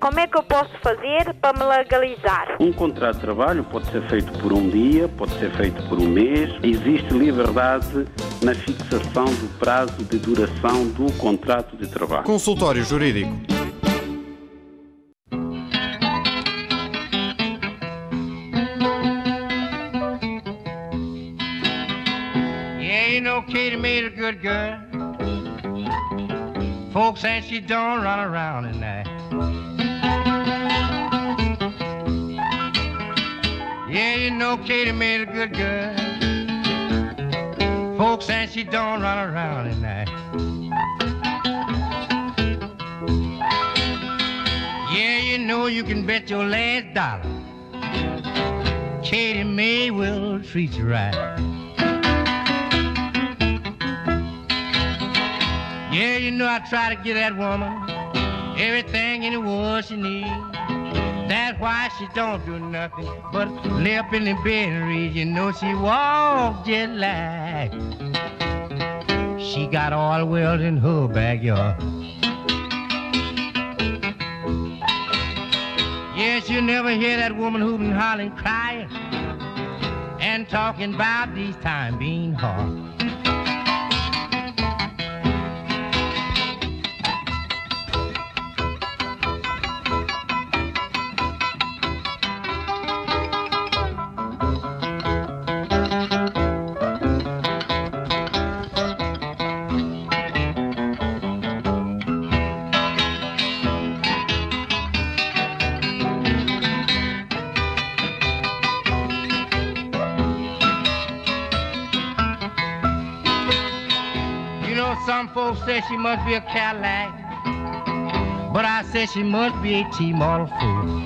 Como é que eu posso fazer para me legalizar? Um contrato de trabalho pode ser feito por um dia, pode ser feito por um mês. Existe liberdade na fixação do prazo de duração do contrato de trabalho. Consultório Jurídico. You. Folks say she don't run around at night. Yeah, you know Katie made a good girl. Folks say she don't run around at night. Yeah, you know you can bet your last dollar. Katie May will treat you right. Yeah, you know I try to get that woman everything in the world she needs. That's why she don't do nothing but lay up in the bed and read. You know she walks just like she got all world in her backyard. Yes, you never hear that woman hooping, hollering, crying, and talking about these times being hard. Say she must be a Cadillac, but I say she must be a T-model fool.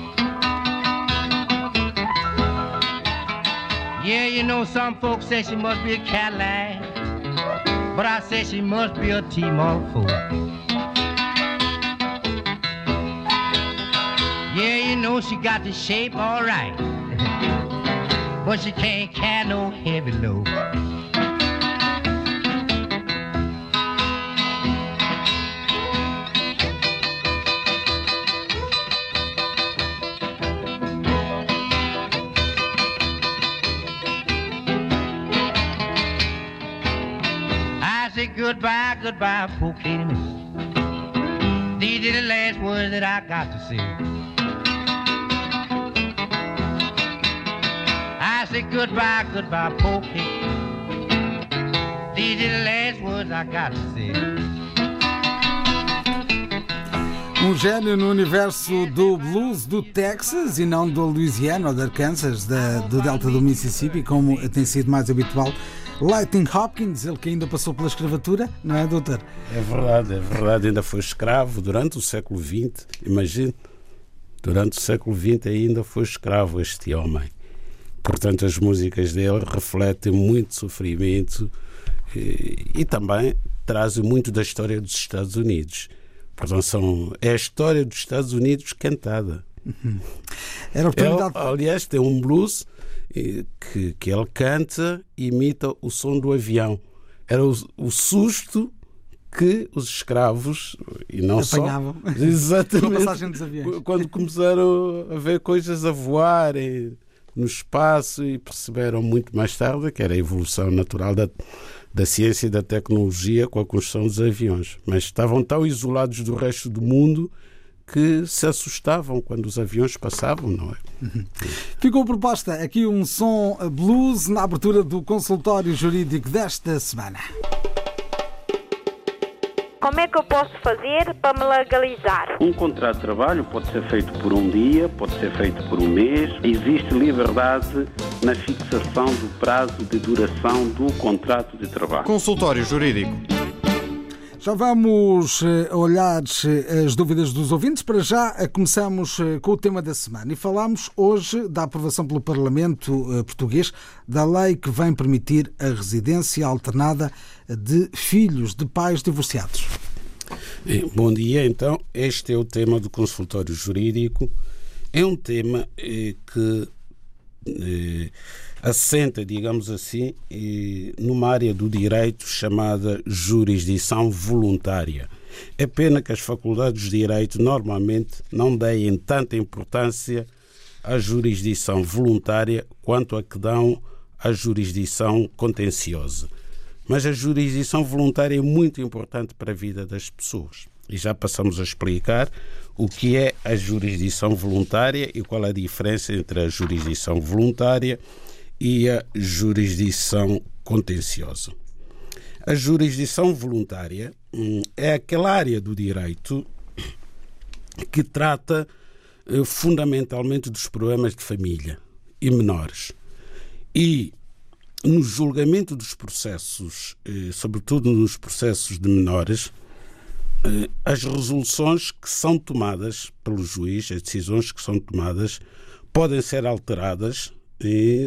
Yeah, you know, some folks say she must be a Cadillac, but I say she must be a T-model fool. Yeah, you know, she got the shape all right, but she can't carry no heavy load. Goodbye, poor Katie Mae. These are the last words that I got to say. I say goodbye, goodbye, Katie. These are the last words I got to say. Um gênio no universo do blues do Texas e não do Louisiana ou de Arkansas, da- do delta do Mississippi, como tem sido mais habitual. Lightning Hopkins, ele que ainda passou pela escravatura, não é, doutor? É verdade, é verdade. Ainda foi escravo durante o século XX. Imagine, durante o século XX ainda foi escravo este homem. Portanto, as músicas dele refletem muito sofrimento e, e também trazem muito da história dos Estados Unidos. Portanto, são, é a história dos Estados Unidos cantada. Era a Ele, oportunidade. aliás, tem um blues que, que ele canta e imita o som do avião. Era o, o susto que os escravos e não Apanhavam. só exatamente quando começaram a ver coisas a voar eh, no espaço e perceberam muito mais tarde que era a evolução natural da, da ciência e da tecnologia com a construção dos aviões. Mas estavam tão isolados do resto do mundo que se assustavam quando os aviões passavam, não é? Ficou proposta aqui um som blues na abertura do consultório jurídico desta semana. Como é que eu posso fazer para me legalizar? Um contrato de trabalho pode ser feito por um dia, pode ser feito por um mês. Existe liberdade na fixação do prazo de duração do contrato de trabalho. Consultório Jurídico. Já vamos eh, olhar eh, as dúvidas dos ouvintes. Para já, eh, começamos com o tema da semana e falamos hoje da aprovação pelo Parlamento português da lei que vem permitir a residência alternada de filhos de pais divorciados. Bom dia, então. Este é o tema do consultório jurídico. É um tema que assenta, digamos assim, numa área do direito chamada jurisdição voluntária. É pena que as faculdades de Direito normalmente não deem tanta importância à jurisdição voluntária quanto a que dão à jurisdição contenciosa. Mas a jurisdição voluntária é muito importante para a vida das pessoas. E já passamos a explicar o que é a jurisdição voluntária e qual a diferença entre a jurisdição voluntária e a jurisdição contenciosa. A jurisdição voluntária hum, é aquela área do direito que trata eh, fundamentalmente dos problemas de família e menores. E no julgamento dos processos, eh, sobretudo nos processos de menores, eh, as resoluções que são tomadas pelo juiz, as decisões que são tomadas, podem ser alteradas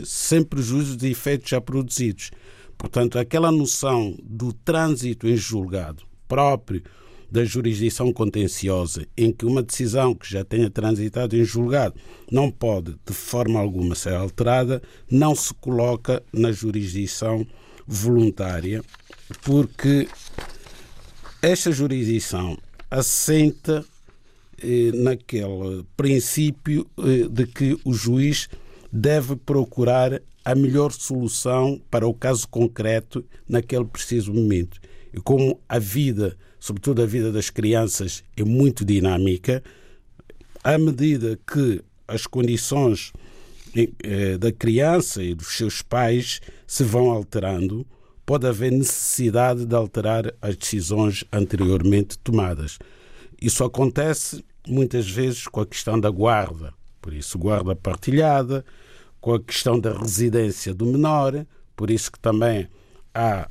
sem prejuízo de efeitos já produzidos. Portanto, aquela noção do trânsito em julgado próprio da jurisdição contenciosa, em que uma decisão que já tenha transitado em julgado não pode, de forma alguma, ser alterada, não se coloca na jurisdição voluntária, porque esta jurisdição assenta eh, naquele princípio eh, de que o juiz deve procurar a melhor solução para o caso concreto naquele preciso momento. E como a vida, sobretudo a vida das crianças, é muito dinâmica, à medida que as condições eh, da criança e dos seus pais se vão alterando, pode haver necessidade de alterar as decisões anteriormente tomadas. Isso acontece muitas vezes com a questão da guarda, por isso, guarda partilhada, com a questão da residência do menor, por isso que também há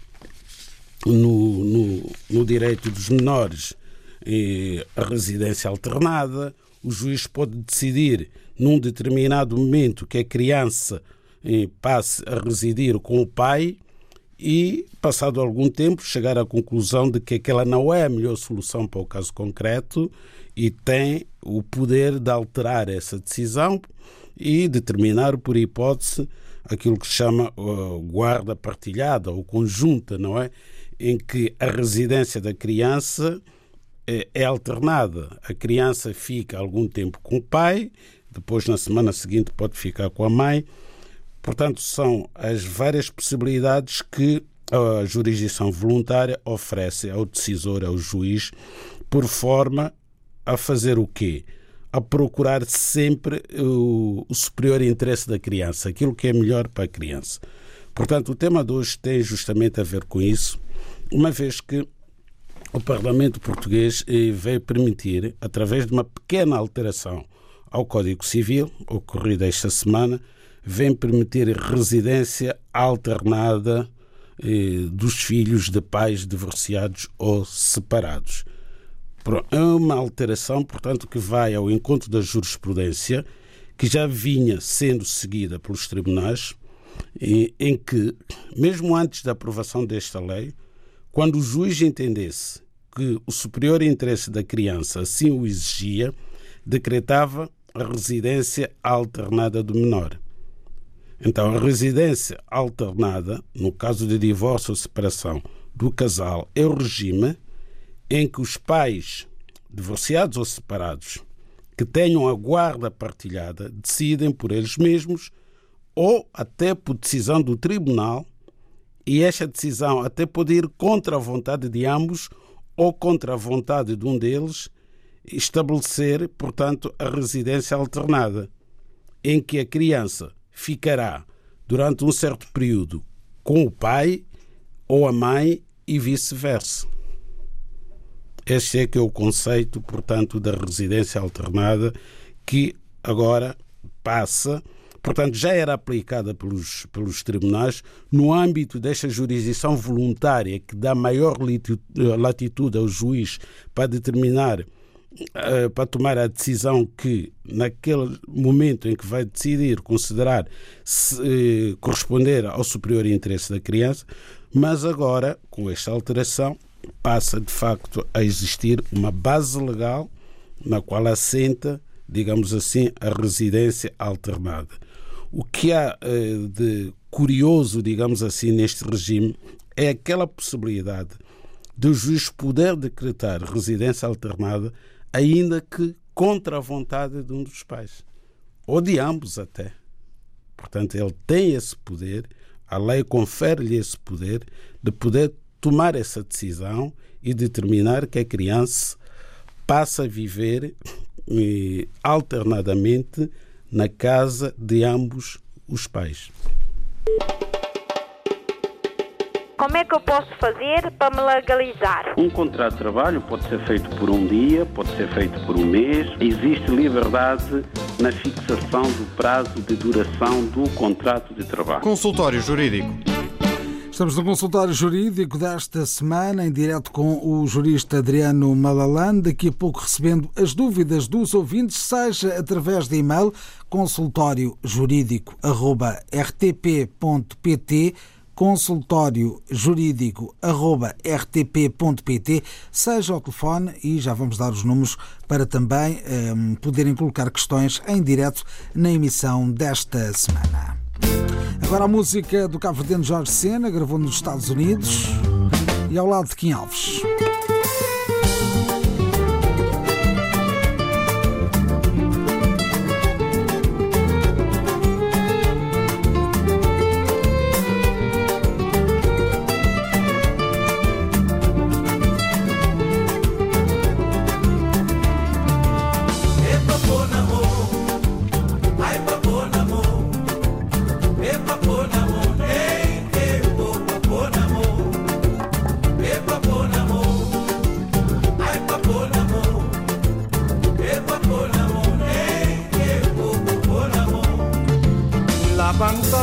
no, no, no direito dos menores eh, a residência alternada. O juiz pode decidir num determinado momento que a criança eh, passe a residir com o pai e, passado algum tempo, chegar à conclusão de que aquela não é a melhor solução para o caso concreto e tem o poder de alterar essa decisão e determinar, por hipótese, aquilo que se chama uh, guarda partilhada ou conjunta, não é? Em que a residência da criança é, é alternada. A criança fica algum tempo com o pai, depois na semana seguinte pode ficar com a mãe. Portanto, são as várias possibilidades que a jurisdição voluntária oferece ao decisor, ao juiz, por forma a fazer o quê? a procurar sempre o, o, superior interesse da criança, aquilo que é melhor para a criança. Portanto, o tema de hoje tem justamente a ver com isso, uma vez que o Parlamento português eh, veio permitir, através de uma pequena alteração ao Código Civil, ocorrida esta semana, vem permitir residência alternada eh, dos filhos de pais divorciados ou separados. É uma alteração, portanto, que vai ao encontro da jurisprudência que já vinha sendo seguida pelos tribunais, em que, mesmo antes da aprovação desta lei, quando o juiz entendesse que o superior interesse da criança assim o exigia, decretava a residência alternada do menor. Então, a residência alternada, no caso de divórcio ou separação do casal, é o regime em que os pais, divorciados ou separados, que tenham a guarda partilhada, decidem por eles mesmos ou até por decisão do tribunal, e esta decisão até pode ir contra a vontade de ambos ou contra a vontade de um deles, estabelecer, portanto, a residência alternada, em que a criança ficará durante um certo período com o pai ou a mãe e vice-versa. Este é que é o conceito, portanto, da residência alternada que agora passa, portanto, já era aplicada pelos, pelos tribunais no âmbito desta jurisdição voluntária que dá maior latitude ao juiz para determinar eh, para tomar a decisão que, naquele momento em que vai decidir, considerar se, eh, corresponder ao superior interesse da criança, mas agora, com esta alteração, passa de facto a existir uma base legal na qual assenta, digamos assim, a residência alternada. O que há eh, de curioso, digamos assim, neste regime é aquela possibilidade do juiz poder decretar residência alternada, ainda que contra a vontade de um dos pais, ou de ambos até. Portanto, ele tem esse poder, a lei confere-lhe esse poder de poder tomar essa decisão e determinar que a criança passa a viver eh, alternadamente na casa de ambos os pais. Como é que eu posso fazer para me legalizar? Um contrato de trabalho pode ser feito por um dia, pode ser feito por um mês. Existe liberdade na fixação do prazo de duração do contrato de trabalho. Consultório Jurídico. Estamos no consultório jurídico desta semana, em direto com o jurista Adriano Malalan. Daqui a pouco recebendo as dúvidas dos ouvintes, seja através de e-mail consultóriojurídico.rtp.pt consultório jurídico.rtp.pt, seja ao telefone e já vamos dar os números para também um, poderem colocar questões em direto na emissão desta semana. Agora a música do Cabo Verde Jorge Sena, gravou nos Estados Unidos e ao lado de Kim Alves.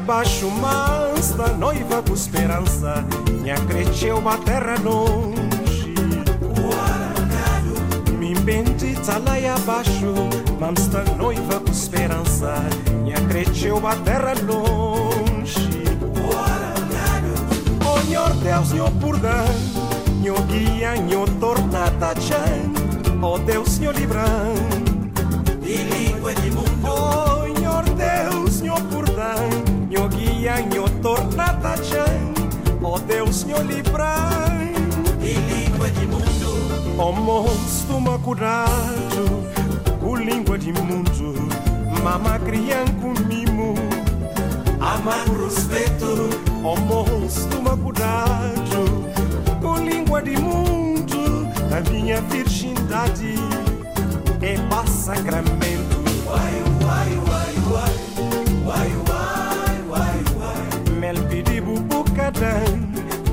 abaixo, mas da noiva com esperança, minha cresceu a terra longe. Me bendita lá abaixo, mas da noiva com esperança, minha cresceu a terra longe. Oh, Senhor Deus, meu perdão, meu guia, meu tornada, oh Deus, meu livrão, Deus, meu livrão, de língua de mundo. Oh, monstro, uma curado, o língua de mundo, mama criança comigo, ama por respeito, oh, monstro, uma curado, o língua de mundo, a minha virgindade é para sacramento. Uai, uai, uai, uai, uai, uai, uai, uai. Mel pedi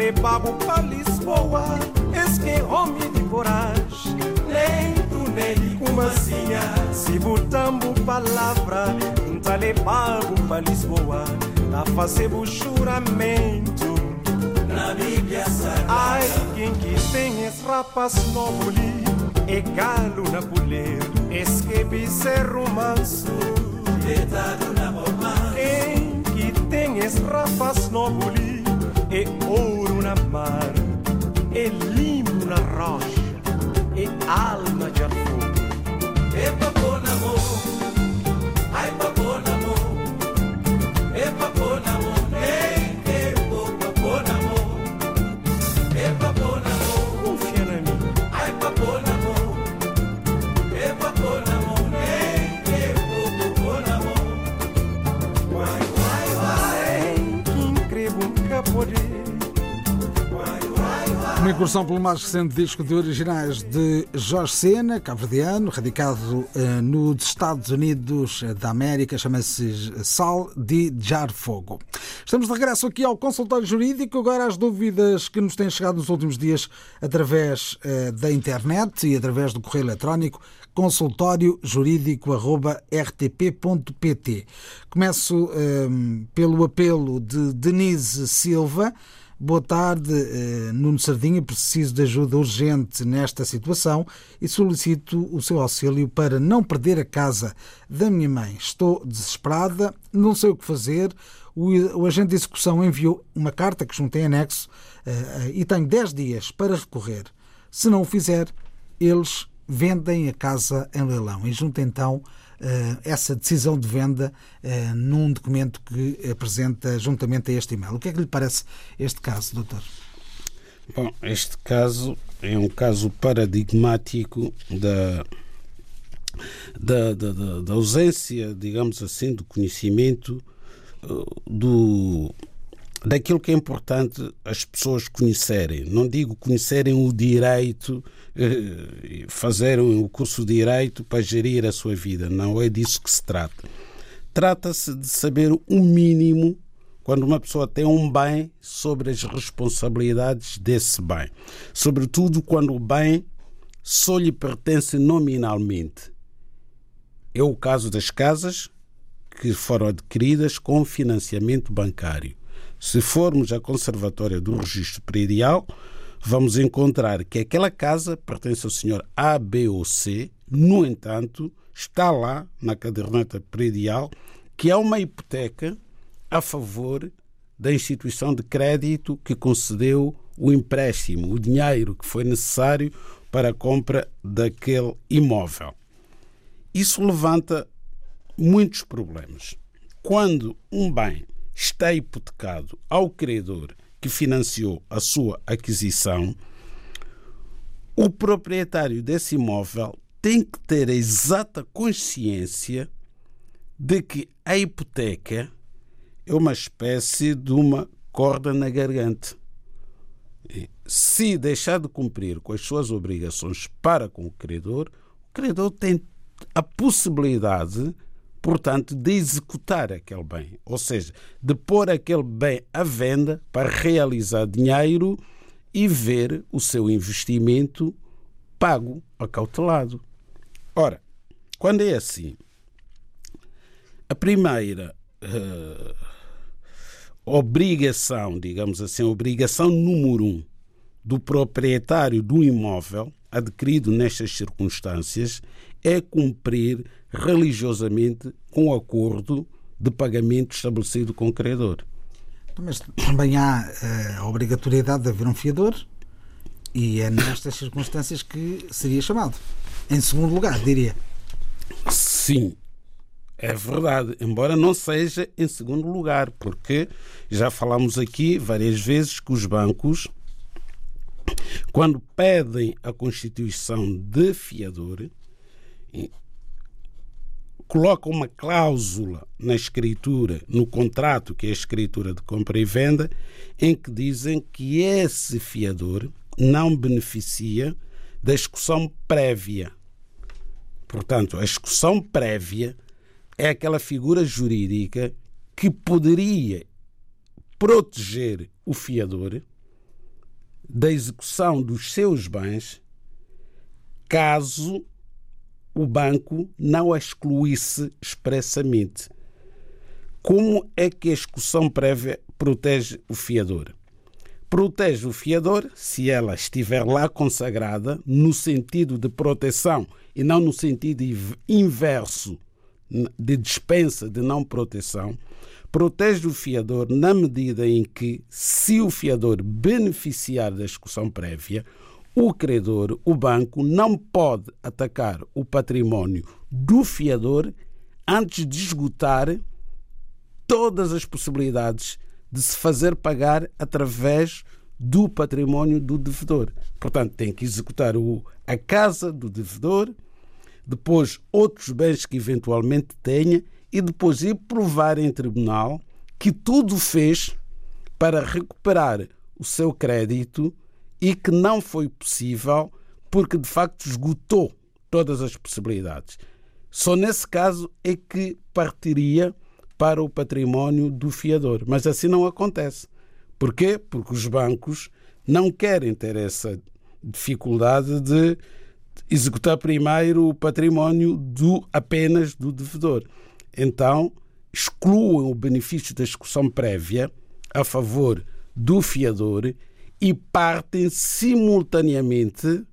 Levado pra Lisboa. Esse homem de coragem Nem tu nem kumazinha Se botamos palavra Tá levado pra Lisboa. Tá fazendo juramento. Na Bíblia Sagrada. Ai, quem que tem esse rapaz novo ali? É galo na puleira Esquebe ser manso Deitado na bomba. Quem que tem esse rapaz novo ali É ouro na mar É limbo na rocha É alma de fogo É pra pôr na mão Ai pra pôr na Uma incursão pelo mais recente disco de originais de Jorge Sena, cabo-verdiano, radicado eh, nos Estados Unidos da América, chama-se Sal de Jar Fogo. Estamos de regresso aqui ao consultório jurídico. Agora as dúvidas que nos têm chegado nos últimos dias através eh, da internet e através do correio eletrónico consultóriojurídico.rtp.pt. Começo eh, pelo apelo de Denise Silva. Boa tarde, eh, Nuno Sardinha. Preciso de ajuda urgente nesta situação e solicito o seu auxílio para não perder a casa da minha mãe. Estou desesperada, não sei o que fazer. O, agente de execução enviou uma carta que juntei anexo eh, e tenho 10 dias para recorrer. Se não o fizer, eles vendem a casa em leilão e junta então eh, essa decisão de venda eh, num documento que apresenta juntamente a este e-mail. O que é que lhe parece este caso, doutor? Bom, este caso é um caso paradigmático da, da, da, da- ausência, digamos assim, do conhecimento uh, do, daquilo que é importante as pessoas conhecerem. Não digo conhecerem o direito, eh, fazerem o curso de direito para gerir a sua vida. Não é disso que se trata. Trata-se de saber o mínimo quando uma pessoa tem um bem sobre as responsabilidades desse bem. Sobretudo quando o bem só lhe pertence nominalmente. É o caso das casas que foram adquiridas com financiamento bancário. Se formos à Conservatória do Registro Predial, vamos encontrar que aquela casa pertence ao senhor A, B ou C, no entanto, está lá na caderneta predial que é uma hipoteca a favor da instituição de crédito que concedeu o empréstimo, o dinheiro que foi necessário para a compra daquele imóvel. Isso levanta muitos problemas. Quando um bem está hipotecado ao credor que financiou a sua aquisição, o proprietário desse imóvel tem que ter a exata consciência de que a hipoteca é uma espécie de uma corda na garganta. Se deixar de cumprir com as suas obrigações para com o credor, o credor tem a possibilidade, portanto, de executar aquele bem, ou seja, de pôr aquele bem à venda para realizar dinheiro e ver o seu investimento pago, acautelado. Ora, quando é assim, a primeira eh, obrigação, digamos assim, obrigação número um do proprietário do imóvel adquirido nestas circunstâncias é cumprir religiosamente com o acordo de pagamento estabelecido com o credor. Mas também há eh, a obrigatoriedade de haver um fiador e é nestas circunstâncias que seria chamado. Em segundo lugar, diria. Sim, é verdade, embora não seja em segundo lugar, porque já falamos aqui várias vezes que os bancos, quando pedem a constituição de fiador, colocam uma cláusula na escritura, no contrato, que é a escritura de compra e venda, em que dizem que esse fiador não beneficia da execução prévia. Portanto, a execução prévia é aquela figura jurídica que poderia proteger o fiador da execução dos seus bens caso o banco não a excluísse expressamente. Como é que a execução prévia protege o fiador? Protege o fiador se ela estiver lá consagrada no sentido de proteção e não no sentido inverso de dispensa de não proteção. Protege o fiador na medida em que, se o fiador beneficiar da execução prévia, o credor, o banco, não pode atacar o património do fiador antes de esgotar todas as possibilidades de se fazer pagar através do património do devedor. Portanto, tem que executar o, a casa do devedor, depois outros bens que eventualmente tenha e depois ir provar em tribunal que tudo fez para recuperar o seu crédito e que não foi possível porque de facto esgotou todas as possibilidades. Só nesse caso é que partiria para o património do fiador. Mas assim não acontece. Porquê? Porque os bancos não querem ter essa dificuldade de executar primeiro o património do apenas do devedor. Então, excluem o benefício da execução prévia a favor do fiador e partem simultaneamente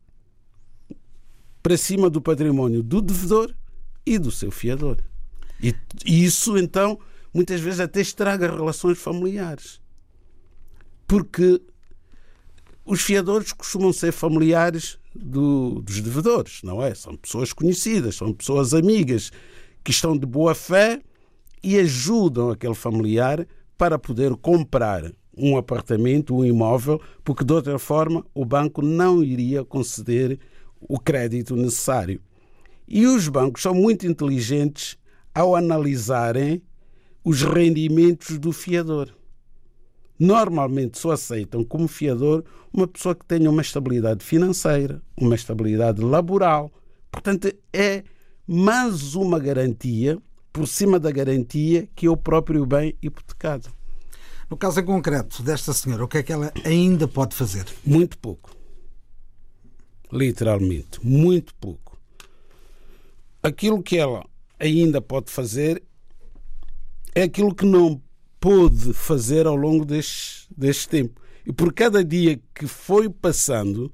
para cima do património do devedor e do seu fiador. E isso, então, muitas vezes até estraga relações familiares. Porque os fiadores costumam ser familiares do, dos devedores, não é? São pessoas conhecidas, são pessoas amigas que estão de boa fé e ajudam aquele familiar para poder comprar um apartamento, um imóvel, porque de outra forma o banco não iria conceder o crédito necessário. E os bancos são muito inteligentes ao analisarem os rendimentos do fiador. Normalmente só aceitam como fiador uma pessoa que tenha uma estabilidade financeira, uma estabilidade laboral. Portanto, é mais uma garantia, por cima da garantia, que é o próprio bem hipotecado. No caso em concreto desta senhora, o que é que ela ainda pode fazer? Muito pouco. Literalmente, muito pouco. Aquilo que ela ainda pode fazer é aquilo que não pôde fazer ao longo deste, deste tempo. E por cada dia que foi passando,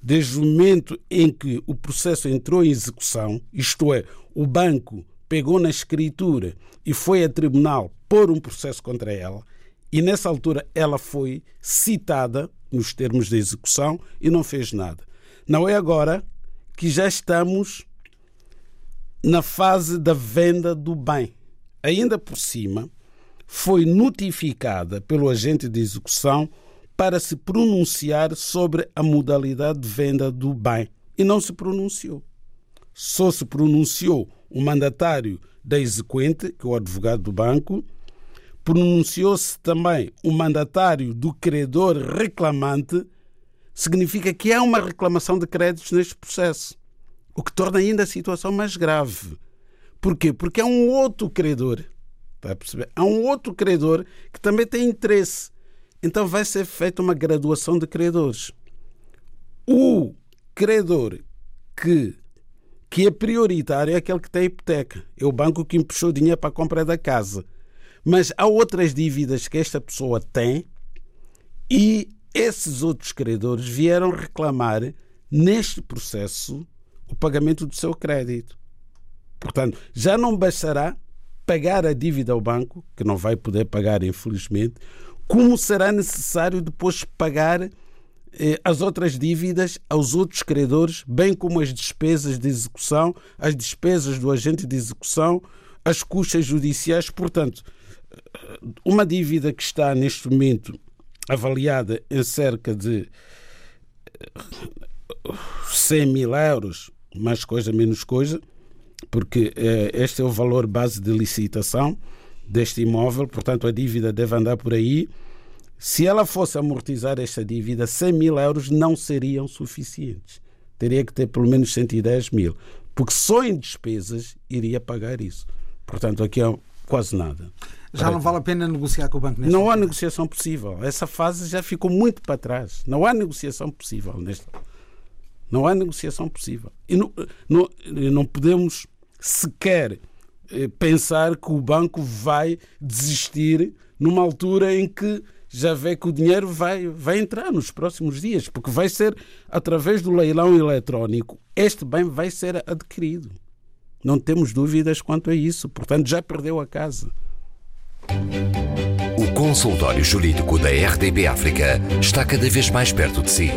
desde o momento em que o processo entrou em execução, isto é, o banco pegou na escritura e foi a tribunal pôr um processo contra ela, e nessa altura ela foi citada nos termos de execução e não fez nada. Não é agora que já estamos na fase da venda do bem. Ainda por cima, foi notificada pelo agente de execução para se pronunciar sobre a modalidade de venda do bem e não se pronunciou. Só se pronunciou o mandatário da exequente, que é o advogado do banco, pronunciou-se também o mandatário do credor reclamante, significa que há uma reclamação de créditos neste processo, o que torna ainda a situação mais grave. Porquê? Porque há um outro credor, está a perceber? Há um outro credor que também tem interesse. Então vai ser feita uma graduação de credores. O credor que, que é prioritário é aquele que tem hipoteca. É o banco que emprestou dinheiro para a compra da casa mas há outras dívidas que esta pessoa tem e esses outros credores vieram reclamar neste processo o pagamento do seu crédito. Portanto, já não bastará pagar a dívida ao banco, que não vai poder pagar, infelizmente, como será necessário depois pagar eh, as outras dívidas aos outros credores, bem como as despesas de execução, as despesas do agente de execução, as custas judiciais. Portanto, uma dívida que está neste momento avaliada em cerca de 100 eh, mil euros, mais coisa, menos coisa, porque eh, este é o valor base de licitação deste imóvel, portanto a dívida deve andar por aí. Se ela fosse amortizar esta dívida, 100 mil euros não seriam suficientes. Teria que ter pelo menos 110 mil, porque só em despesas iria pagar isso. Portanto, aqui é quase nada. Já não vale a pena negociar com o banco neste Não há negociação possível. Essa fase já ficou muito para trás. Não há negociação possível nesta. Não há negociação possível. E não, não, não podemos sequer eh, pensar que o banco vai desistir numa altura em que já vê que o dinheiro vai, vai entrar nos próximos dias, porque vai ser através do leilão eletrónico. Este bem vai ser adquirido. Não temos dúvidas quanto a isso. Portanto, já perdeu a casa. O consultório jurídico da RDB África está cada vez mais perto de si.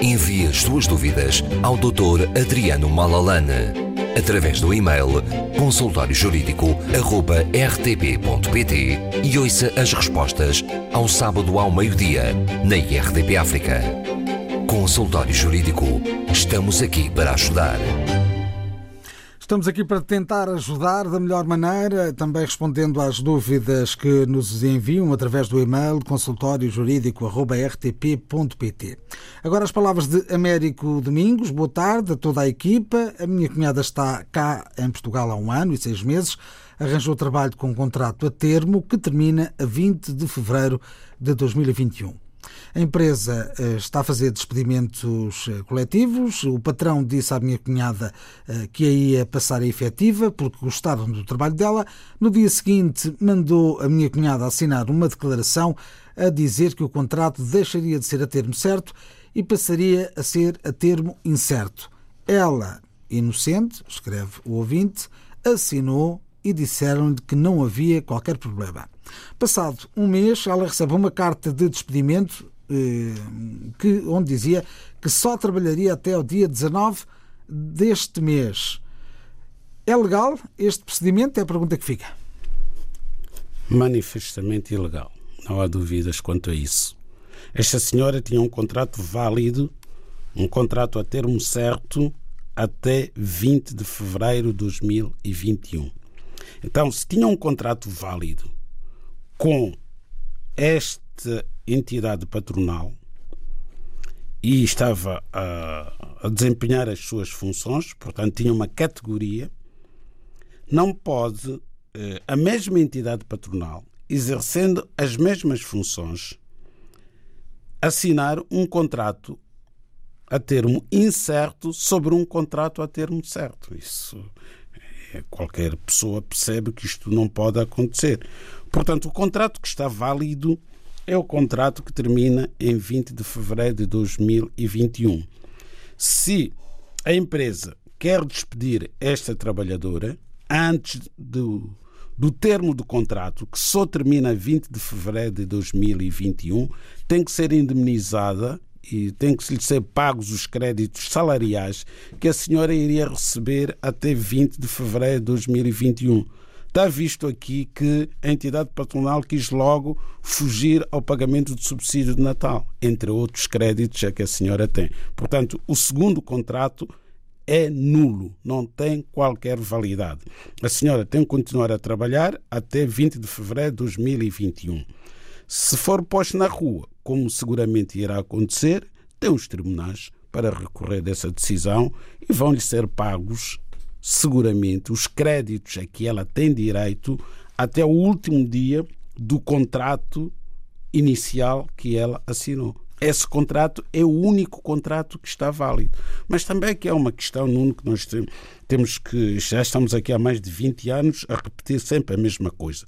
Envie as suas dúvidas ao Dr. Adriano Malalane através do e-mail consultóriojurídico.rtp.pt e ouça as respostas ao sábado ao meio-dia na RDP África. Consultório Jurídico. Estamos aqui para ajudar. Estamos aqui para tentar ajudar da melhor maneira, também respondendo às dúvidas que nos enviam através do e-mail consultóriojurídico.rtp.pt. Agora as palavras de Américo Domingos. Boa tarde a toda a equipa. A minha cunhada está cá em Portugal há um ano e seis meses. Arranjou trabalho com um contrato a termo que termina a 20 de fevereiro de 2021. A empresa eh, está a fazer despedimentos eh, coletivos. O patrão disse à minha cunhada eh, que a ia passar a efetiva porque gostaram do trabalho dela. No dia seguinte, mandou a minha cunhada assinar uma declaração a dizer que o contrato deixaria de ser a termo certo e passaria a ser a termo incerto. Ela, inocente, escreve o ouvinte, assinou e disseram-lhe que não havia qualquer problema. Passado um mês, ela recebe uma carta de despedimento eh, que, onde dizia que só trabalharia até o dia 19 deste mês. É legal este procedimento? É a pergunta que fica. Manifestamente ilegal. Não há dúvidas quanto a isso. Esta senhora tinha um contrato válido, um contrato a termo certo, até 20 de fevereiro de 2021. Então, se tinha um contrato válido com esta entidade patronal e estava a, a, desempenhar as suas funções, portanto, tinha uma categoria, não pode eh, a mesma entidade patronal, exercendo as mesmas funções, assinar um contrato a termo incerto sobre um contrato a termo certo. Isso qualquer pessoa percebe que isto não pode acontecer. Portanto, o contrato que está válido é o contrato que termina em 20 de fevereiro de 2021. Se a empresa quer despedir esta trabalhadora antes do, do termo do contrato, que só termina 20 de fevereiro de 2021, tem que ser indemnizada e tem que lhe ser pagos os créditos salariais que a senhora iria receber até 20 de fevereiro de 2021. Está visto aqui que a entidade patronal quis logo fugir ao pagamento do subsídio de Natal, entre outros créditos que a senhora tem. Portanto, o segundo contrato é nulo, não tem qualquer validade. A senhora tem que continuar a trabalhar até 20 de fevereiro de 2021. Se for posto na rua, como seguramente irá acontecer, tem os tribunais para recorrer dessa decisão e vão-lhe ser pagos seguramente os créditos a que ela tem direito até o último dia do contrato inicial que ela assinou. Esse contrato é o único contrato que está válido. Mas também aqui é uma questão, Nuno, que nós temos que. Já estamos aqui há mais de 20 anos a repetir sempre a mesma coisa.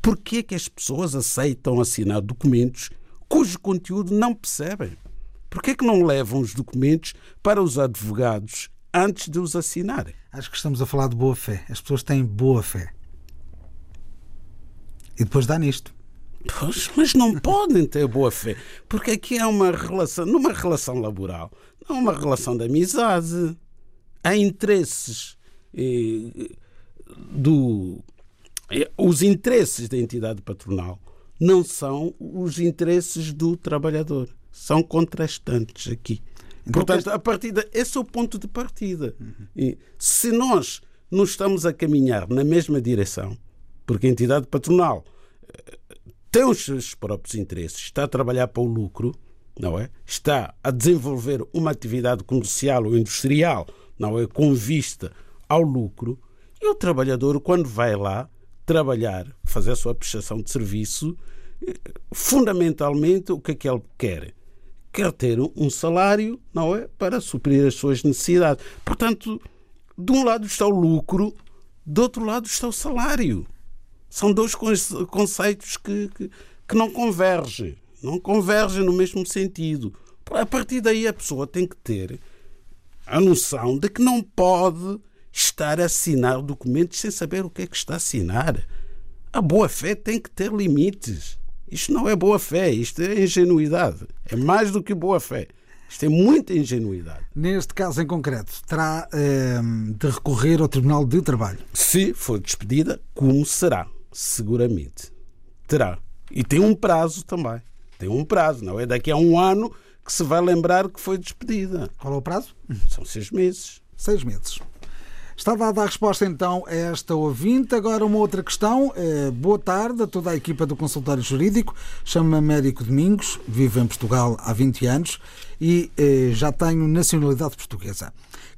Por que, que as pessoas aceitam assinar documentos cujo conteúdo não percebem? Por que, que não levam os documentos para os advogados antes de os assinarem? Acho que estamos a falar de boa fé. As pessoas têm boa fé. E depois dá nisto. Pois, mas não podem ter boa fé, porque aqui é uma relação, numa relação laboral, não é uma relação de amizade. Há interesses eh, do. Eh, os interesses da entidade patronal não são os interesses do trabalhador. São contrastantes aqui. Então, Portanto, a partida, esse é o ponto de partida. Uhum. E se nós não estamos a caminhar na mesma direção, porque a entidade patronal tem os seus próprios interesses, está a trabalhar para o lucro, não é? Está a desenvolver uma atividade comercial ou industrial, não é? Com vista ao lucro, e o trabalhador, quando vai lá trabalhar, fazer a sua prestação de serviço, eh, fundamentalmente o que é que ele quer? Quer ter um salário, não é? Para suprir as suas necessidades. Portanto, de um lado está o lucro, do outro lado está o salário. São dois conceitos que, que, que não convergem. Não convergem no mesmo sentido. A partir daí a pessoa tem que ter a noção de que não pode estar a assinar documentos sem saber o que é que está a assinar. A boa fé tem que ter limites. Isto não é boa fé, isto é ingenuidade. É mais do que boa fé. Isto é muita ingenuidade. Neste caso em concreto, terá eh, de recorrer ao Tribunal de Trabalho? Se for despedida, como será? Seguramente. Terá. E tem um prazo também. Tem um prazo, não é? Daqui a um ano que se vai lembrar que foi despedida. Qual é o prazo? São seis meses. Seis meses. Está dada a resposta então a esta ouvinte. Agora uma outra questão. Eh, boa tarde a toda a equipa do consultório jurídico. Chamo-me Américo Domingos, vivo em Portugal há 20 anos e eh, já tenho nacionalidade portuguesa.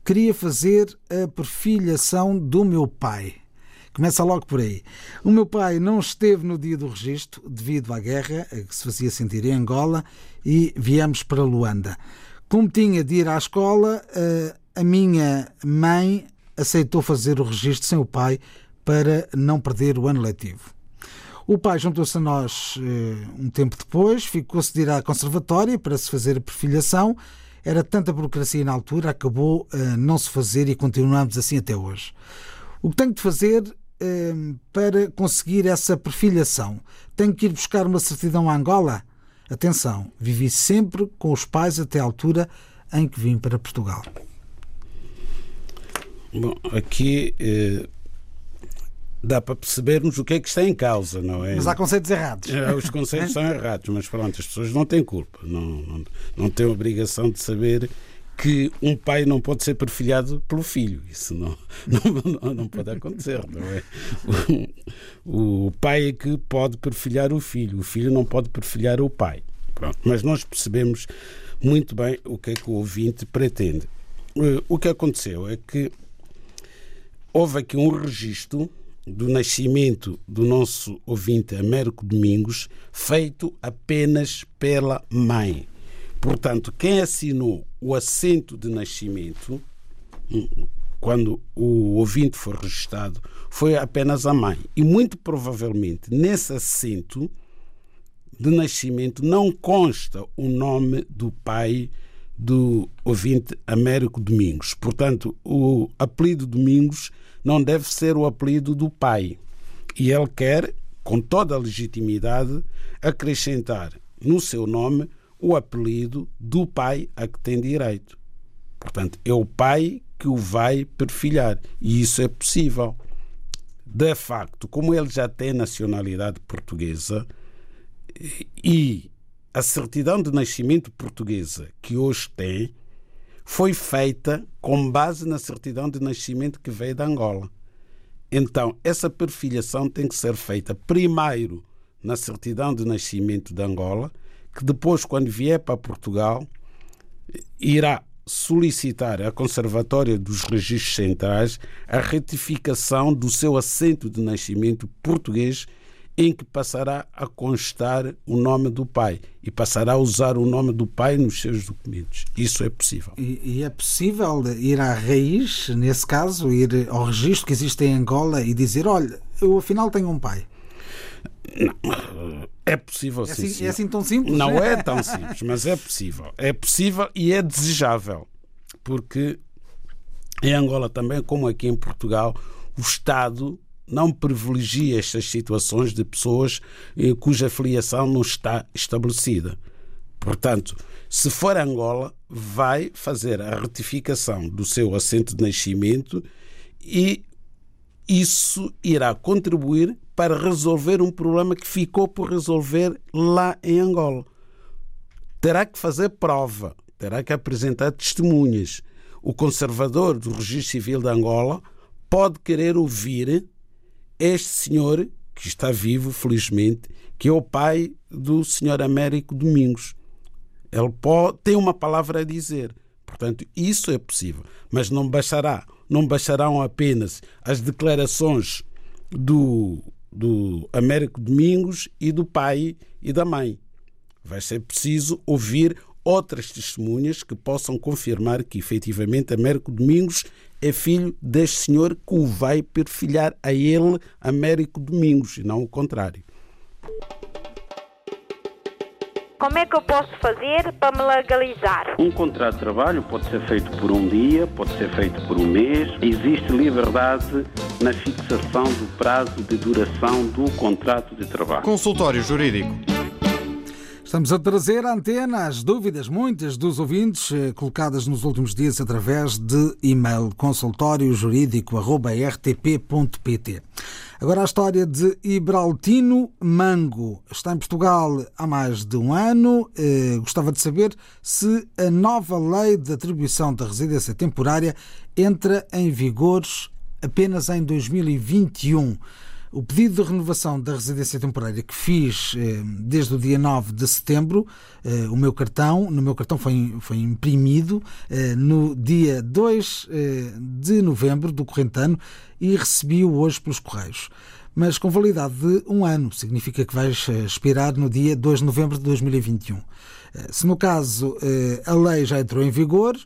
Queria fazer a perfilhação do meu pai. Começa logo por aí. O meu pai não esteve no dia do registro devido à guerra que se fazia sentir em Angola e viemos para Luanda. Como tinha de ir à escola, eh, a minha mãe aceitou fazer o registro sem o pai para não perder o ano letivo. O pai juntou-se a nós eh, um tempo depois, ficou-se de ir à conservatória para se fazer a perfilhação. Era tanta burocracia na altura, acabou a não se fazer e continuamos assim até hoje. O que tenho de fazer eh, para conseguir essa perfilhação? Tenho que ir buscar uma certidão a Angola? Atenção, vivi sempre com os pais até a altura em que vim para Portugal. Bom, aqui eh, dá para percebermos o que é que está em causa, não é? Mas há conceitos errados. É, os conceitos são errados, mas pronto, as pessoas não têm culpa, não, não, não têm obrigação de saber que um pai não pode ser perfilhado pelo filho. Isso não, não, não pode acontecer, não é? O, o, pai é que pode perfilhar o filho, o filho não pode perfilhar o pai. Pronto, mas nós percebemos muito bem o que é que o ouvinte pretende. Eh, o que aconteceu é que houve aqui um registro do nascimento do nosso ouvinte Américo Domingos feito apenas pela mãe. Portanto, quem assinou o assento de nascimento, hum, quando o ouvinte foi registrado, foi apenas a mãe. E muito provavelmente nesse assento de nascimento não consta o nome do pai do ouvinte Américo Domingos. Portanto, o apelido Domingos não deve ser o apelido do pai. E ele quer, com toda a legitimidade, acrescentar no seu nome o apelido do pai a que tem direito. Portanto, é o pai que o vai perfilhar. E isso é possível. De facto, como ele já tem nacionalidade portuguesa e a certidão de nascimento portuguesa que hoje tem, foi feita com base na certidão de nascimento que veio da Angola. Então, essa perfilhação tem que ser feita primeiro na certidão de nascimento da Angola, que depois, quando vier para Portugal, irá solicitar à Conservatória dos Registros Centrais a retificação do seu assento de nascimento português em que passará a constar o nome do pai e passará a usar o nome do pai nos seus documentos. Isso é possível. E, e, é possível ir à raiz, nesse caso, ir ao registro que existe em Angola e dizer: olha, eu afinal tenho um pai. Não, é possível é sim. Assim, é assim tão simples? Não é tão simples, mas é possível. É possível e é desejável. Porque em Angola também, como aqui em Portugal, o Estado não privilegia estas situações de pessoas eh, cuja filiação não está estabelecida. Portanto, se for Angola, vai fazer a retificação do seu assento de nascimento e isso irá contribuir para resolver um problema que ficou por resolver lá em Angola. Terá que fazer prova, terá que apresentar testemunhas. O conservador do Registro Civil de Angola pode querer ouvir este senhor, que está vivo, felizmente, que é o pai do senhor Américo Domingos. Ele pode, tem uma palavra a dizer. Portanto, isso é possível. Mas não bastará. Não bastarão apenas as declarações do, do Américo Domingos e do pai e da mãe. Vai ser preciso ouvir outras testemunhas que possam confirmar que efetivamente Américo Domingos é filho deste senhor que o vai perfilhar a ele, Américo Domingos, e não o contrário. Como é que eu posso fazer para me legalizar? Um contrato de trabalho pode ser feito por um dia, pode ser feito por um mês. Existe liberdade na fixação do prazo de duração do contrato de trabalho. Consultório Jurídico. Estamos a trazer à antena as dúvidas, muitas dos ouvintes, eh, colocadas nos últimos dias através de e-mail consultóriojurídico.rtp.pt. Agora a história de Ibraltino Mango. Está em Portugal há mais de um ano. Eh, gostava de saber se a nova lei de atribuição da residência temporária entra em vigor apenas em 2021. O pedido de renovação da residência temporária que fiz eh, desde o dia 9 de setembro, eh, o meu cartão, no meu cartão foi, foi imprimido eh, no dia 2 eh, de novembro do corrente ano e recebi-o hoje pelos Correios. Mas com validade de um ano, significa que vais expirar no dia 2 de novembro de 2021. Eh, se no caso a lei já entrou em vigor,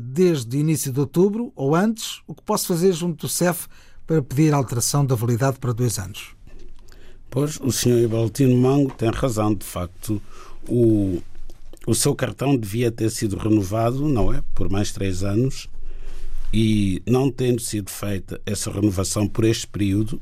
desde o início de outubro ou antes, o que posso fazer junto do CEF para pedir alteração da validade para dois anos? Pois, o senhor Ibaltino Mango tem razão, de facto. O, o seu cartão devia ter sido renovado, não é? Por mais três anos. E não tendo sido feita essa renovação por este período,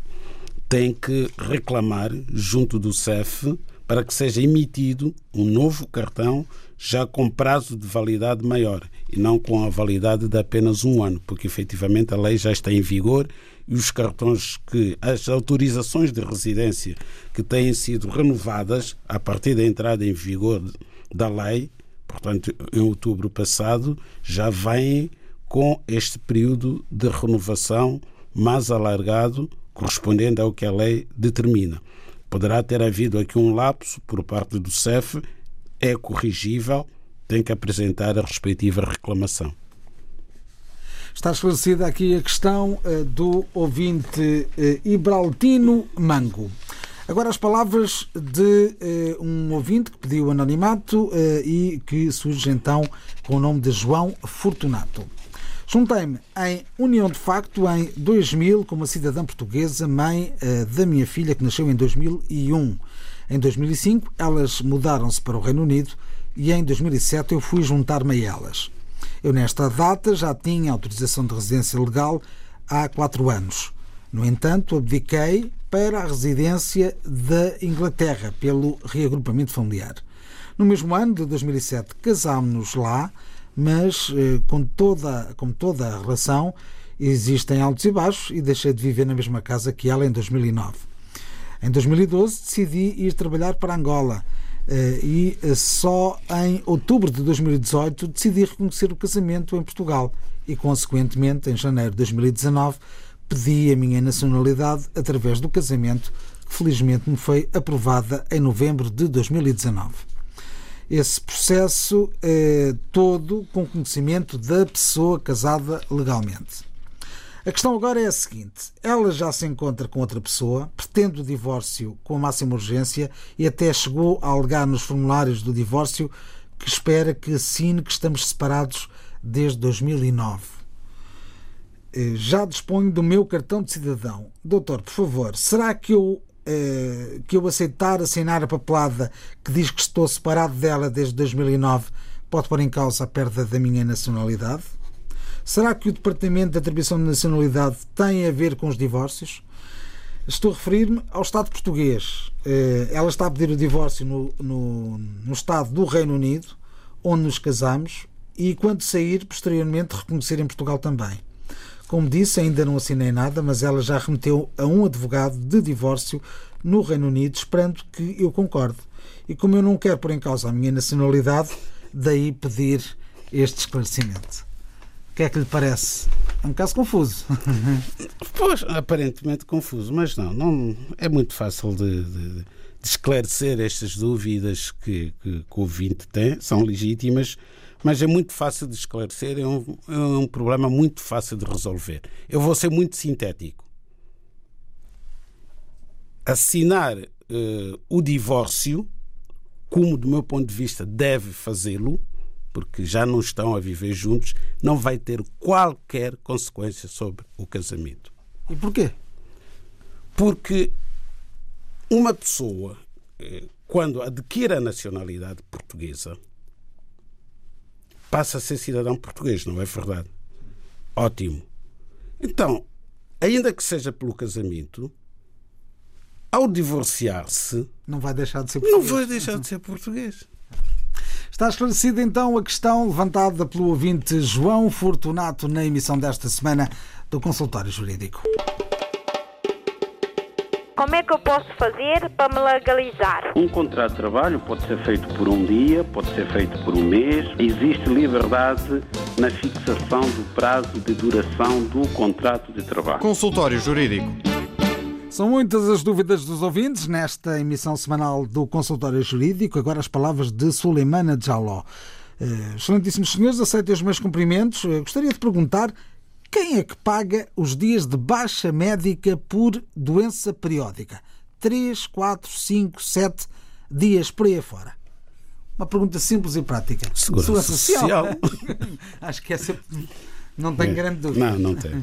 tem que reclamar junto do CEF para que seja emitido um novo cartão já com prazo de validade maior e não com a validade de apenas um ano, porque efetivamente a lei já está em vigor e os cartões que as autorizações de residência que têm sido renovadas a partir da entrada em vigor da lei, portanto em outubro passado, já vêm com este período de renovação mais alargado, correspondente ao que a lei determina. Poderá ter havido aqui um lapso por parte do CEF, é corrigível, tem que apresentar a respectiva reclamação. Está esclarecida aqui a questão uh, do ouvinte uh, Ibraltino Mango. Agora as palavras de uh, um ouvinte que pediu anonimato e que surge então com o nome de João Fortunato. Juntei-me em união de facto em 2000 como cidadã portuguesa, mãe da minha filha que nasceu em 2001. Em 2005 elas mudaram-se para o Reino Unido e em 2007 eu fui juntar-me a elas. Eu, nesta data, já tinha autorização de residência legal há quatro anos. No entanto, abdiquei para a residência da Inglaterra, pelo reagrupamento familiar. No mesmo ano de 2007, casámos-nos lá, mas eh, com toda, com toda a relação, existem altos e baixos e deixei de viver na mesma casa que ela em 2009. Em 2012, decidi ir trabalhar para Angola eh, e eh, só em outubro de 2018 decidi reconhecer o casamento em Portugal e, consequentemente, em janeiro de 2019, pedi a minha nacionalidade através do casamento, que felizmente me foi aprovada em novembro de 2019. Esse processo é todo com conhecimento da pessoa casada legalmente. A questão agora é a seguinte: ela já se encontra com outra pessoa, pretende o divórcio com a máxima urgência e até chegou a alegar nos formulários do divórcio que espera que assine que estamos separados desde 2009. Eh, já disponho do meu cartão de cidadão. Doutor, por favor, será que eu, eh, que eu aceitar assinar a papelada que diz que estou separado dela desde 2009 pode pôr em causa a perda da minha nacionalidade? Será que o Departamento de Atribuição de Nacionalidade tem a ver com os divórcios? Estou a referir-me ao Estado português. Eh, ela está a pedir o divórcio no, no, no Estado do Reino Unido, onde nos casamos, e quando sair, posteriormente, reconhecer em Portugal também. Como disse, ainda não assinei nada, mas ela já remeteu a um advogado de divórcio no Reino Unido, esperando que eu concorde. E como eu não quero pôr em causa a minha nacionalidade, daí pedir este esclarecimento. O que é que lhe parece? É um caso confuso. pois, aparentemente confuso, mas não, não é muito fácil de, de, de esclarecer estas dúvidas que, que, que, o ouvinte tem, são legítimas, mas é muito fácil de esclarecer, é um, é um problema muito fácil de resolver. Eu vou ser muito sintético. assinar eh, o divórcio, como do meu ponto de vista deve fazê-lo, porque já não estão a viver juntos, não vai ter qualquer consequência sobre o casamento. E porquê? Porque uma pessoa, eh, quando adquire a nacionalidade portuguesa, passa a ser cidadão português, não é verdade? Ótimo. Então, ainda que seja pelo casamento, ao divorciar-se, Não vai deixar de ser não português. vai deixar de ser português. Está esclarecida então a questão levantada pelo ouvinte João Fortunato na emissão desta semana do Consultório Jurídico. Como é que eu posso fazer para me legalizar? Um contrato de trabalho pode ser feito por um dia, pode ser feito por um mês. Existe liberdade na fixação do prazo de duração do contrato de trabalho. Consultório Jurídico. São muitas as dúvidas dos ouvintes nesta emissão semanal do Consultório Jurídico. Agora as palavras de Suleimana Jaló. Eh, Excelentíssimos senhores, aceitem os meus cumprimentos. Eh, Gostaria de perguntar quem é que paga os dias de baixa médica por doença periódica? 3, 4, 5, 7 dias por aí fora. Uma pergunta simples e prática. Segurança Social. Acho que essa não tenho grande dúvida. Não, não tem.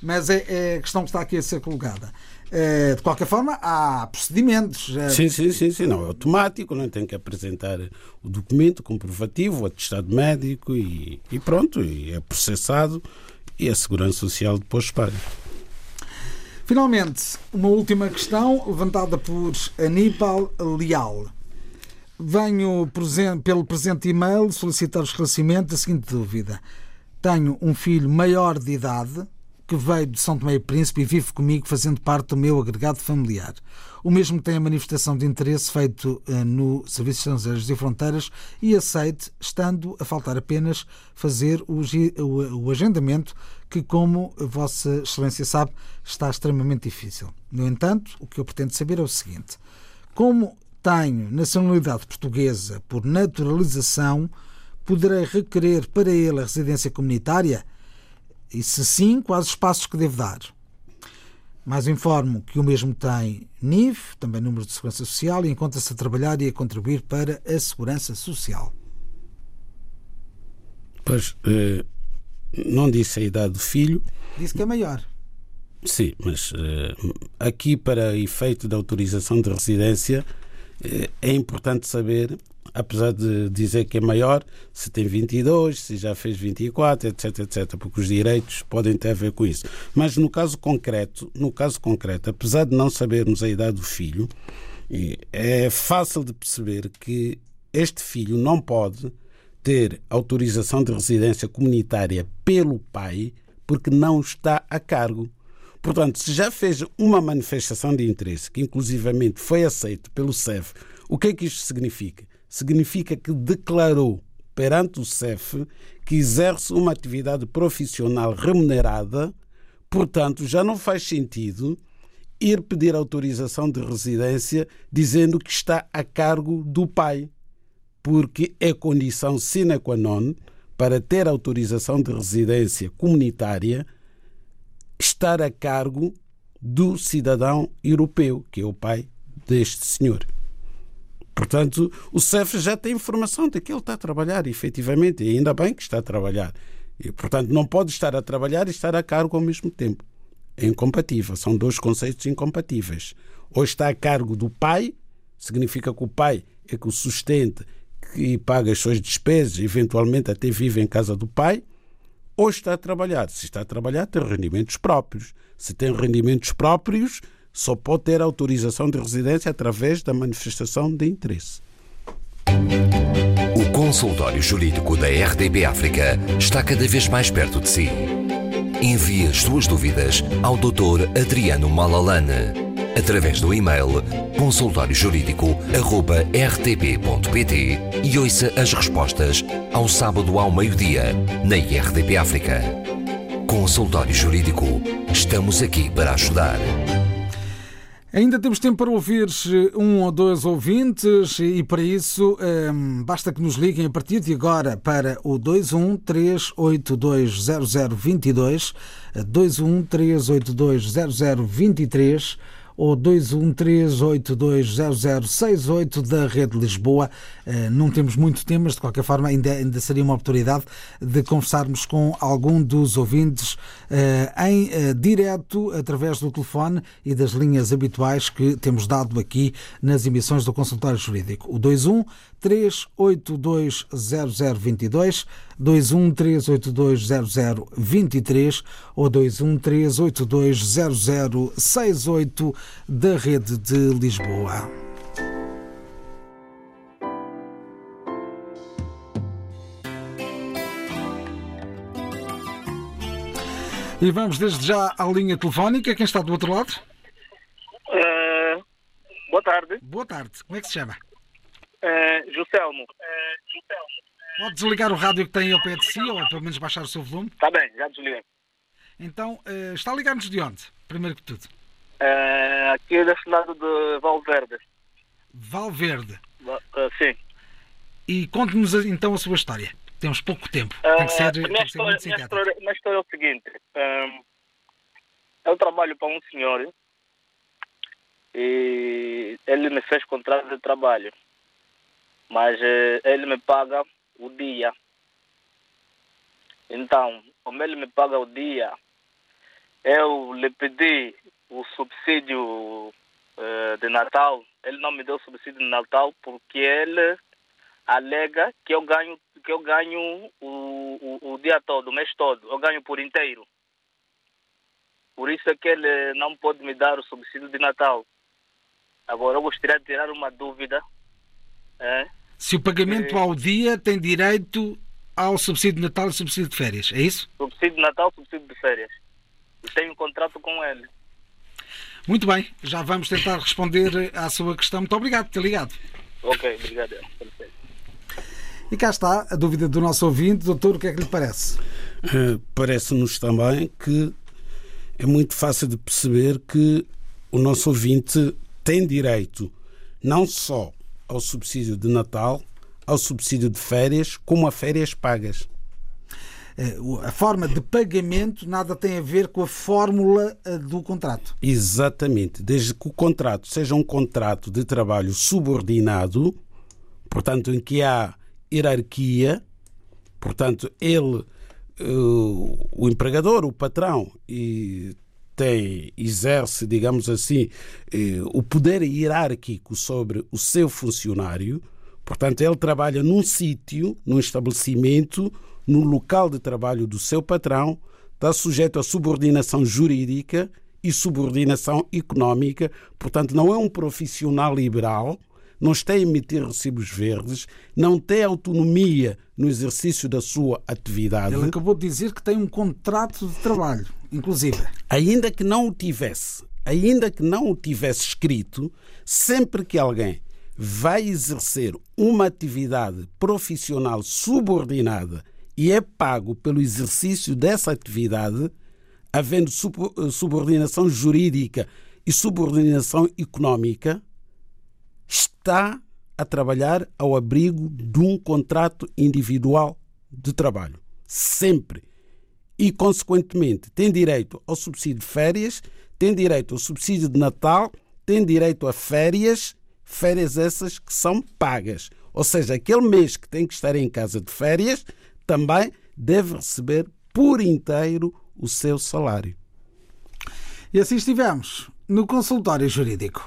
Mas é, é a questão que está aqui a ser colocada. Eh, De qualquer forma, há procedimentos. eh, Sim, sim, sim, sim, não é automático, não tem que apresentar o documento comprovativo, o atestado médico e, e pronto, e é processado e a Segurança Social depois paga. Finalmente, uma última questão levantada por Aníbal Leal. Venho pelo presente e-mail solicitar o esclarecimento da seguinte dúvida. Tenho um filho maior de idade que veio de São Tomé e Príncipe e vive comigo fazendo parte do meu agregado familiar. O mesmo tem a manifestação de interesse feito eh, no Serviço de Estrangeiros e Fronteiras e aceite, estando a faltar apenas fazer o, o- o agendamento, que, como Vossa Excelência sabe, está extremamente difícil. No entanto, o que eu pretendo saber é o seguinte: como tenho nacionalidade portuguesa por naturalização, poderei requerer para ele a residência comunitária? E se sim, quais os passos que devo dar? Mais informo que o mesmo tem NIF, também número de segurança social, e encontra-se a trabalhar e a contribuir para a segurança social. Pois, eh, não disse a idade do filho, Disse que é maior. sim, mas eh, aqui para efeito da autorização de residência eh, é importante saber, apesar de dizer que é maior, se tem 22, se já fez 24, etc, etc, porque os direitos podem ter a ver com isso. Mas no caso concreto, no caso concreto, apesar de não sabermos a idade do filho, é fácil de perceber que este filho não pode ter autorização de residência comunitária pelo pai porque não está a cargo. Portanto, se já fez uma manifestação de interesse, que inclusivamente foi aceito pelo CEF, o que é que isto significa? Significa que declarou perante o CEF que exerce uma atividade profissional remunerada, portanto, já não faz sentido ir pedir autorização de residência dizendo que está a cargo do pai porque é condição sine qua non para ter autorização de residência comunitária estar a cargo do cidadão europeu, que é o pai deste senhor. Portanto, o CEF já tem informação de que ele está a trabalhar, efetivamente, e ainda bem que está a trabalhar. E, portanto, não pode estar a trabalhar e estar a cargo ao mesmo tempo. É incompatível, são dois conceitos incompatíveis. Ou está a cargo do pai, significa que o pai é que o sustenta que paga as suas despesas, eventualmente até vive em casa do pai, ou está a trabalhar. Se está a trabalhar, tem rendimentos próprios. Se tem rendimentos próprios, só pode ter autorização de residência através da manifestação de interesse. O consultório jurídico da RDB África está cada vez mais perto de si. Envie as suas dúvidas ao Dr. Adriano Malalane através do e-mail consultóriojurídico.rtp.pt e ouça as respostas ao sábado ao meio-dia na RDP África. Consultório Jurídico. Estamos aqui para ajudar. Ainda temos tempo para ouvir um ou dois ouvintes e para isso hum, basta que nos liguem a partir de agora para o 213820022, 213820023 ou 213820068 da Rede Lisboa. Eh, Não temos muito tempo, mas de qualquer forma ainda, ainda seria uma oportunidade de conversarmos com algum dos ouvintes eh, em eh, direto através do telefone e das linhas habituais que temos dado aqui nas emissões do Consultório Jurídico. O 21 3820022, 21 3820023 ou 21 3820068 da Rede de Lisboa. E vamos desde já à linha telefónica. Quem está do outro lado? Eh, boa tarde, Boa tarde. Como é que se chama? Uh, Juscelmo. Pode desligar o rádio que tem ao pé de si ou pelo menos baixar o seu volume? Está bem, já desliguei. Então, eh, está a ligar-nos de onde? Primeiro que tudo. Eh, aqui deste lado de Valverde. Valverde. Va- eh, sim. E conte-nos então a sua história. Temos pouco tempo. Eh, Tem que ser, a tem minha, que ser história, minha, história, minha história é o seguinte. ehm, eu trabalho para um senhor e ele me fez contrato de trabalho. Mas eh, ele me paga o dia. Então, como ele me paga o dia, eu lhe pedi o subsídio eh, de Natal. Ele não me deu subsídio de Natal porque ele alega que eu ganho que eu ganho o, o, o dia todo, o mês todo, eu ganho por inteiro. Por isso é que ele não pode me dar o subsídio de Natal. Agora eu gostaria de tirar uma dúvida. É? Se o pagamento ao dia tem direito ao subsídio de Natal e subsídio de férias, é isso? Subsídio de Natal, subsídio de férias. Eu tenho um contrato com ele. Muito bem, já vamos tentar responder à sua questão. Muito obrigado por ter ligado. Ok, obrigado. Perfeito. E cá está a dúvida do nosso ouvinte. Doutor, o que é que lhe parece? Eh, Parece-nos também que é muito fácil de perceber que o nosso ouvinte tem direito não só ao subsídio de Natal, ao subsídio de férias, como a férias pagas. Eh, A forma de pagamento nada tem a ver com a fórmula eh, do contrato. Exatamente. Desde que o contrato seja um contrato de trabalho subordinado, portanto, em que há hierarquia, portanto, ele, eh, o empregador, o patrão, e tem, exerce, digamos assim, eh, o poder hierárquico sobre o seu funcionário, portanto, ele trabalha num sítio, num estabelecimento, no local de trabalho do seu patrão, está sujeito à subordinação jurídica e subordinação económica, portanto, não é um profissional liberal, não está a emitir recibos verdes, não tem autonomia no exercício da sua atividade. Ele acabou de dizer que tem um contrato de trabalho, inclusive. Ainda que não o tivesse, ainda que não o tivesse escrito, sempre que alguém vai exercer uma atividade profissional subordinada e é pago pelo exercício dessa atividade, havendo sub- subordinação jurídica e subordinação económica, está a trabalhar ao abrigo de um contrato individual de trabalho. Sempre. E, consequentemente, tem direito ao subsídio de férias, tem direito ao subsídio de Natal, tem direito a férias, férias essas que são pagas. Ou seja, aquele mês que tem que estar em casa de férias também deve receber por inteiro o seu salário. E assim estivemos no consultório jurídico.